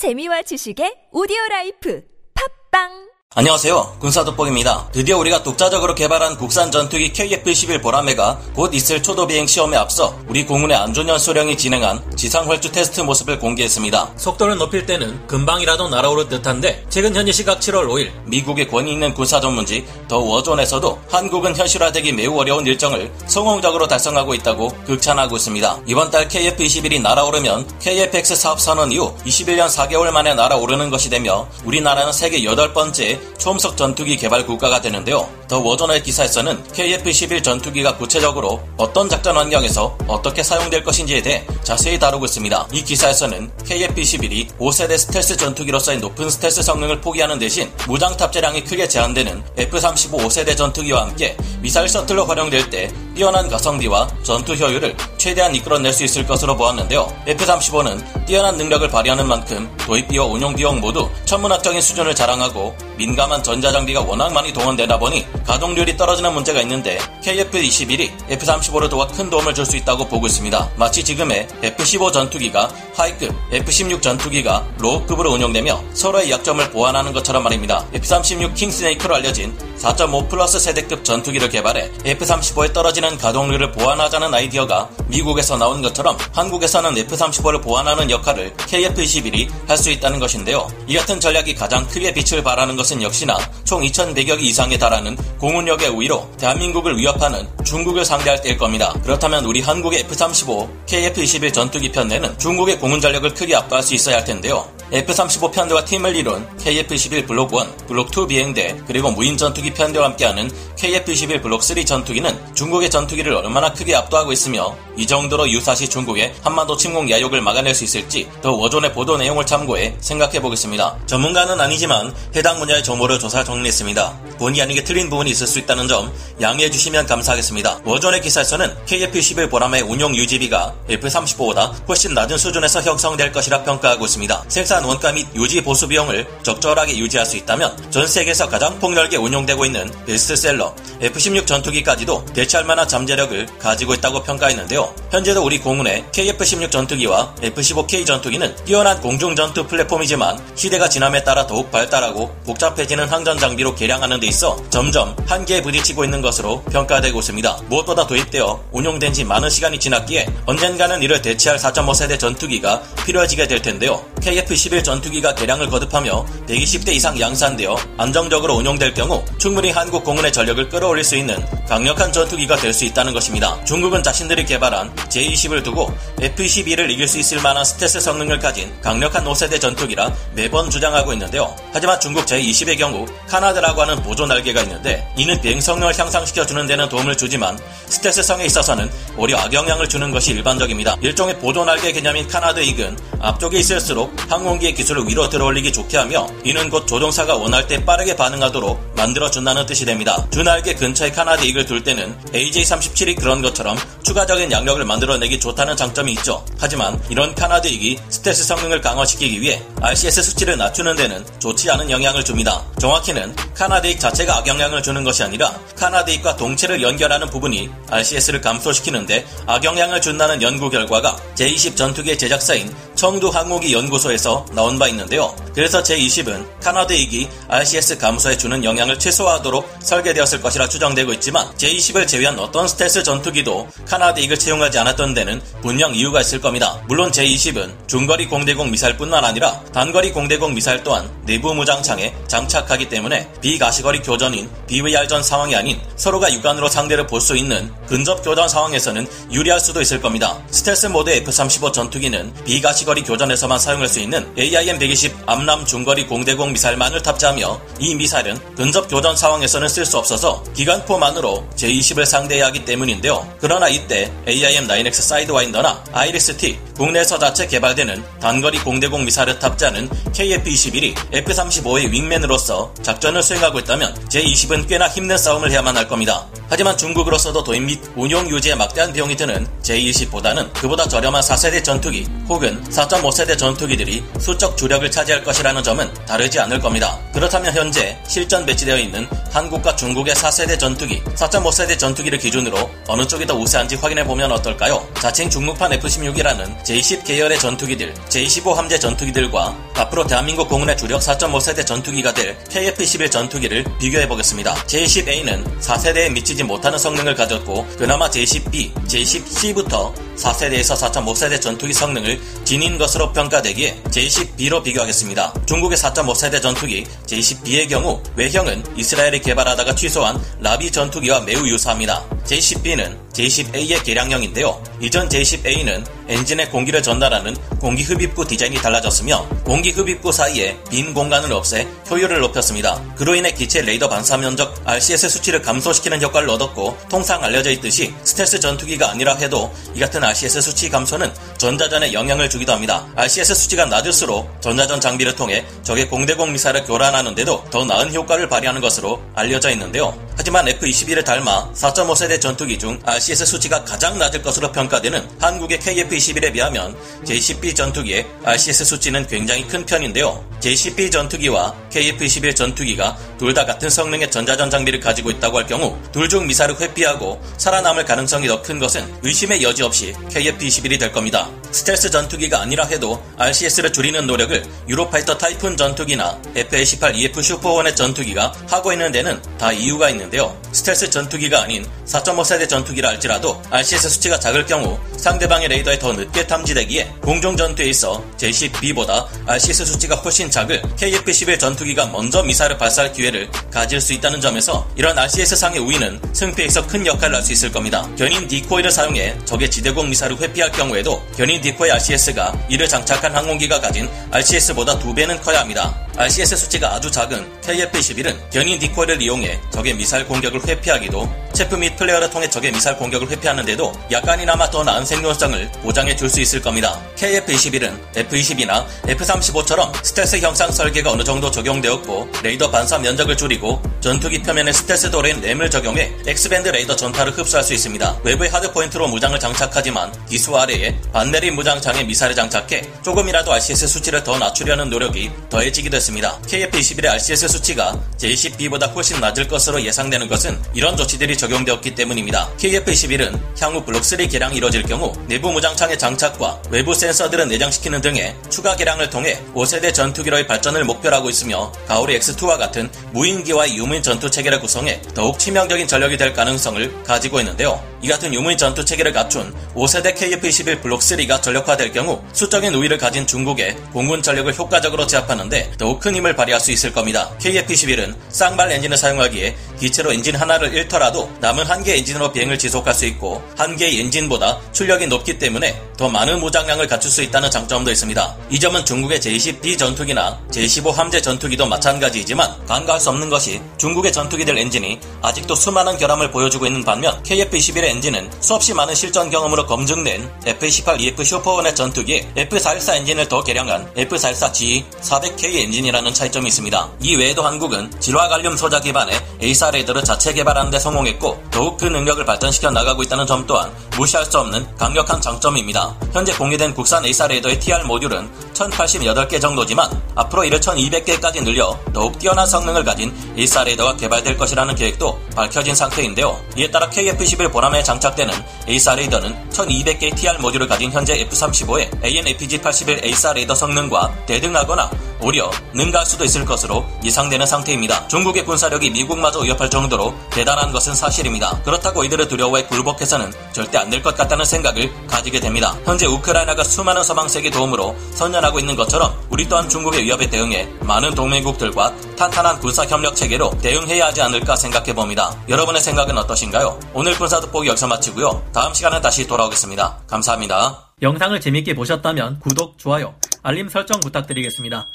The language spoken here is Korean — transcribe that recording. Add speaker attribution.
Speaker 1: 재미와 지식의 오디오 life. 팟빵
Speaker 2: 안녕하세요. 군사돋보기입니다. 드디어 우리가 독자적으로 개발한 국산 전투기 KF-21 보라매가 곧 있을 초도 비행 시험에 앞서 우리 공군의 안준현 소령이 진행한 지상 활주 테스트 모습을 공개했습니다. 속도를 높일 때는 금방이라도 날아오를 듯한데 최근 현지 시각 7월 5일 미국의 권위 있는 군사 전문지 The War Zone에서도 한국은 현실화되기 매우 어려운 일정을 성공적으로 달성하고 있다고 극찬하고 있습니다. 이번 달 KF-21이 날아오르면 KF-X 사업 선언 이후 21년 4개월 만에 날아오르는 것이 되며 우리나라는 세계 8번째 초음속 전투기 개발 국가가 되는데요. The War Zone의 기사에서는 KF-21 전투기가 구체적으로 어떤 작전 환경에서 어떻게 사용될 것인지에 대해 자세히 다루고 있습니다. 이 기사에서는 KF-21이 5세대 스텔스 전투기로서의 높은 스텔스 성능을 포기하는 대신 무장 탑재량이 크게 제한되는 F-35 5세대 전투기와 함께 미사일 셔틀로 활용될 때 뛰어난 가성비와 전투 효율을 최대한 이끌어낼 수 있을 것으로 보았는데요. F-35는 뛰어난 능력을 발휘하는 만큼 도입비와 운용 비용 모두 천문학적인 수준을 자랑하고 민감한 전자장비가 워낙 많이 동원되다 보니 가동률이 떨어지는 문제가 있는데 KF-21이 F-35를 도와 큰 도움을 줄 수 있다고 보고 있습니다. 마치 지금의 F-15 전투기가 high급, F-16 전투기가 low급으로 운용되며 서로의 약점을 보완하는 것처럼 말입니다. F-36 킹스네이크로 알려진 4.5 플러스 세대급 전투기를 개발해 F-35에 떨어지는 가동률을 보완하자는 아이디어가 미국에서 나온 것처럼 한국에서는 F-35를 보완하는 역할을 KF-21이 할 수 있다는 것인데요. 이 같은 전략이 가장 크게 빛을 발하는 것은 역시나 총 2,100여 기 이상에 달하는 공군력의 우위로 대한민국을 위협하는 중국을 상대할 때일 겁니다. 그렇다면 우리 한국의 F-35, KF-21 전투기 편대는 중국의 공군 전력을 크게 압도할 수 있어야 할 텐데요. F-35 편대와 팀을 이룬 KF-21 블록 1, 블록 2 비행대, 그리고 무인 전투기 편대와 함께하는 KF-21 블록 3 전투기는 중국의 전투기를 얼마나 크게 압도하고 있으며 이 정도로 유사시 중국의 한반도 침공 야욕을 막아낼 수 있을지 더 워존의 보도 내용을 참고해 생각해 보겠습니다. 전문가는 아니지만 해당 분야의 정보를 조사 정리했습니다. 본의 아니게 틀린 부분이 있을 수 있다는 점 양해해 주시면 감사하겠습니다. 워존의 기사에서는 KF-11 보람의 운용 유지비가 F-35보다 훨씬 낮은 수준에서 형성될 것이라 평가하고 있습니다. 생산 원가 및 유지 보수 비용을 적절하게 유지할 수 있다면 전 세계에서 가장 폭넓게 운용되고 있는 베스트셀러 F-16 전투기까지도 대체할 만한 잠재력을 가지고 있다고 평가했는데요. 현재도 우리 공군의 KF-16 전투기와 F-15K 전투기는 뛰어난 공중 전투 플랫폼이지만 시대가 지남에 따라 더욱 발달하고 복잡해지는 항전 장비로 개량하는 데 있어 점점 한계에 부딪히고 있는 것으로 평가되고 있습니다. 무엇보다 도입되어 운용된 지 많은 시간이 지났기에 언젠가는 이를 대체할 4.5세대 전투기가 필요해지게 될 텐데요. KF-11 전투기가 개량을 거듭하며 120대 이상 양산되어 안정적으로 운용될 경우 충분히 한국 공군의 전력을 끌어올릴 수 있는 강력한 전투기가 될 수 있다는 것입니다. 중국은 자신들이 개발한 J-20을 두고 KF-21을 이길 수 있을 만한 스텔스 성능을 가진 강력한 5세대 전투기라 매번 주장하고 있는데요. 하지만 중국 J-20의 경우 canard라고 하는 보조 날개가 있는데 이는 비행 성능을 향상시켜주는 데는 도움을 주지만 스텔스성에 있어서는 오히려 악영향을 주는 것이 일반적입니다. 일종의 보조 날개 개념인 canard 익은 앞쪽에 있을수록 항공기의 기수를 위로 들어올리기 좋게 하며 이는 곧 조종사가 원할 때 빠르게 반응하도록 만들어 준다는 뜻이 됩니다. 주날개 근처에 canard 익을 둘 때는 AJ-37이 그런 것처럼 추가적인 양력을 만들어내기 좋다는 장점이 있죠. 하지만 이런 canard 익이 스텔스 성능을 강화시키기 위해 RCS 수치를 낮추는 데는 좋지 않은 영향을 줍니다. 정확히는 canard 익 자체가 악영향을 주는 것이 아니라 canard 익과 동체를 연결하는 부분이 RCS를 감소시키는데 악영향을 준다는 연구 결과가 J-20 전투기의 제작사인 청두 항공기 연구소에서 나온 바 있는데요. 그래서 J-20은 canard 익이 RCS 감소에 주는 영향을 최소화하도록 설계되었을 것이라 추정되고 있지만 J-20을 제외한 어떤 스텔스 전투기도 canard 익을 채용하지 않았던 데는 분명 이유가 있을 겁니다. 물론 J-20은 중거리 공대공 미사일뿐만 아니라 단거리 공대공 미사일 또한 내부 무장창에 장착하기 때문에 비가시거리 교전인 BVR전 상황이 아닌 서로가 육안으로 상대를 볼 수 있는 근접 교전 상황에서는 유리할 수도 있을 겁니다. 스텔스 모드 F-35 전투기는 비가시 거리 교전에서만 사용할 수 있는 AIM-120 암람 중거리 공대공 미사일만을 탑재하며 이 미사일은 근접 교전 상황에서는 쓸 수 없어서 기관포만으로 J-20을 상대해야 하기 때문인데요. 그러나 이때 AIM-9X 사이드와인더나 IRIS-T 국내에서 자체 개발되는 단거리 공대공 미사일을 탑재하는 KF-21이 F-35의 wingman으로서 작전을 수행하고 있다면 J-20은 꽤나 힘든 싸움을 해야만 할 겁니다. 하지만 중국으로서도 도입 및 운용 유지에 막대한 비용이 드는 J-20보다는 그보다 저렴한 4세대 전투기 혹은 4.5세대 전투기들이 수적 주력을 차지할 것이라는 점은 다르지 않을 겁니다. 그렇다면 현재 실전 배치되어 있는 한국과 중국의 4세대 전투기, 4.5세대 전투기를 기준으로 어느 쪽이 더 우세한지 확인해 보면 어떨까요? 자칭 중국판 F-16이라는 J-10 계열의 전투기들, J-15 함재 전투기들과 앞으로 대한민국 공군의 주력 4.5세대 전투기가 될 KF-11 전투기를 비교해 보겠습니다. J-10A는 4세대에 미치지 못하는 성능을 가졌고 그나마 J-10B, J-10C부터 4세대에서 4.5세대 전투기 성능을 지닌 것으로 평가되기에 J-10B로 비교하겠습니다. 중국의 4.5세대 전투기 J-10B의 경우 외형은 이스라엘이 개발하다가 취소한 라비 전투기와 매우 유사합니다. J-10B는 J10A의 개량형인데요. 이전 J10A와 엔진에 공기를 전달하는 공기 흡입구 디자인이 달라졌으며 공기 흡입구 사이에 빈 공간을 없애 효율을 높였습니다. 그로 인해 기체 레이더 반사 면적 RCS 수치를 감소시키는 효과를 얻었고 통상 알려져 있듯이 스텔스 전투기가 아니라 해도 이 같은 RCS 수치 감소는 전자전에 영향을 주기도 합니다. RCS 수치가 낮을수록 전자전 장비를 통해 적의 공대공 미사일을 교란하는데도 더 나은 효과를 발휘하는 것으로 알려져 있는데요. 하지만 F-22를 닮아 4.5세대 전투기 중 RCS 수치가 가장 낮을 것으로 평가되는 한국의 KF-21에 비하면 J-10B 전투기의 RCS 수치는 굉장히 큰 편인데요. J-10B 전투기와 KF-21 전투기가 둘 다 같은 성능의 전자전 장비를 가지고 있다고 할 경우 둘 중 미사일을 회피하고 살아남을 가능성이 더 큰 것은 의심의 여지 없이 KF-21이 될 겁니다. 스텔스 전투기가 아니라 해도 RCS를 줄이는 노력을 유로파이터 타이푼 전투기나 F-18 E/F 슈퍼호넷 전투기가 하고 있는 데는 다 이유가 있는데요. 스텔스 전투기가 아닌 4.5세대 전투기라 할지라도 RCS 수치가 작을 경우 상대방의 레이더에 더 늦게 탐지되기에 공중 전투에 있어 J-10B보다 RCS 수치가 훨씬 작을 KF-21 전투기가 먼저 미사일을 발사할 기회를 가질 수 있다는 점에서 이런 RCS 상의 우위는 승패에서 큰 역할을 할 수 있을 겁니다. 견인 decoy를 사용해 적의 지대공 미사일을 회피할 경우에도 견인 decoy RCS가 이를 장착한 항공기가 가진 RCS보다 두 배는 커야 합니다. RCS 수치가 아주 작은 KF-21은 견인 decoy를 이용해 적의 미사일 공격을 회피하기도 chaff 및 flare를 통해 적의 미사일 공격을 회피하는데도 약간이나마 더 나은 생존성을 보장해 줄 수 있을 겁니다. KF-21은 F-22나 F-35처럼 스텔스 형상 설계가 어느 정도 적용되었고 레이더 반사 면적을 줄이고 전투기 표면에 스텔스 도료인 RAM을 적용해 X밴드 레이더 전파를 흡수할 수 있습니다. 외부의 hardpoint로 무장을 장착하지만 기수 아래에 반매립 무장장에 미사일을 장착해 조금이라도 RCS 수치를 더 낮추려는 노력이 더해지기도 했습니다. KF-21의 RCS 수치가 J-10B보다 훨씬 낮을 것으로 예상되는 것은 이런 조치들이 적용되었기 때문입니다. KF-21은 향후 블록3 개량이 이뤄질 경우 내부 무장창의 장착과 외부 센서들을 내장시키는 등의 추가 개량을 통해 5세대 전투기로의 발전을 목표로 하고 있으며 가오리 X2와 같은 무인기와의 유무인 전투 체계를 구성해 더욱 치명적인 전력이 될 가능성을 가지고 있는데요. 이 같은 유무인 전투 체계를 갖춘 5세대 KF-21 블록 3가 전력화될 경우 수적인 우위를 가진 중국의 공군 전력을 효과적으로 제압하는데 더욱 큰 힘을 발휘할 수 있을 겁니다. KF-21은 쌍발 엔진을 사용하기에 기체로 엔진 하나를 잃더라도 남은 한 개 엔진으로 비행을 지속할 수 있고 한 개의 엔진보다 출력이 높기 때문에 더 많은 무장량을 갖출 수 있다는 장점도 있습니다. 이 점은 중국의 J-10B 전투기나 J-15 함재 전투기도 마찬가지이지만 간과할 수 없는 것이 중국의 전투기들 엔진이 아직도 수많은 결함을 보여주고 있는 반면 KF-21의 엔진은 수없이 많은 실전 경험으로 검증된 F-18 EF 슈퍼호넷 전투기의 F-414 엔진을 더 개량한 F-414-GE-400K 엔진이라는 차이점이 있습니다. 이 외에도 한국은 질화 갈륨 소자 기반의 AESA 레이더를 자체 개발하는 데 성공했고 더욱 그 능력을 발전시켜 나가고 있다는 점 또한 무시할 수 없는 강력한 장점입니다. 현재 공개된 국산 A4 레이더의 TR 모듈은 1088개 정도지만 앞으로 이를 1200개까지 늘려 더욱 뛰어난 성능을 가진 A4 레이더가 개발될 것이라는 계획도 밝혀진 상태인데요. 이에 따라 KF-11 보람에 장착되는 A4 레이더는 1200개의 TR 모듈을 가진 현재 F-35의 AN/APG-81 A4 레이더 성능과 대등하거나 오히려 능가할 수도 있을 것으로 예상되는 상태입니다. 중국의 군사력이 미국마저 위협할 정도로 대단한 것은 사실입니다. 그렇다고 이들을 두려워해 굴복해서는 절대 안 될 것 같다는 생각을 가지게 됩니다. 현재 우크라이나가 수많은 서방세계 도움으로 선전하고 있는 것처럼 우리 또한 중국의 위협에 대응해 많은 동맹국들과 탄탄한 군사 협력 체계로 대응해야 하지 않을까 생각해 봅니다. 여러분의 생각은 어떠신가요? 오늘 군사 돋보기 여기서 마치고요. 다음 시간에 다시 돌아오겠습니다. 감사합니다.
Speaker 3: 영상을 재밌게 보셨다면 구독, 좋아요, 알림 설정 부탁드리겠습니다.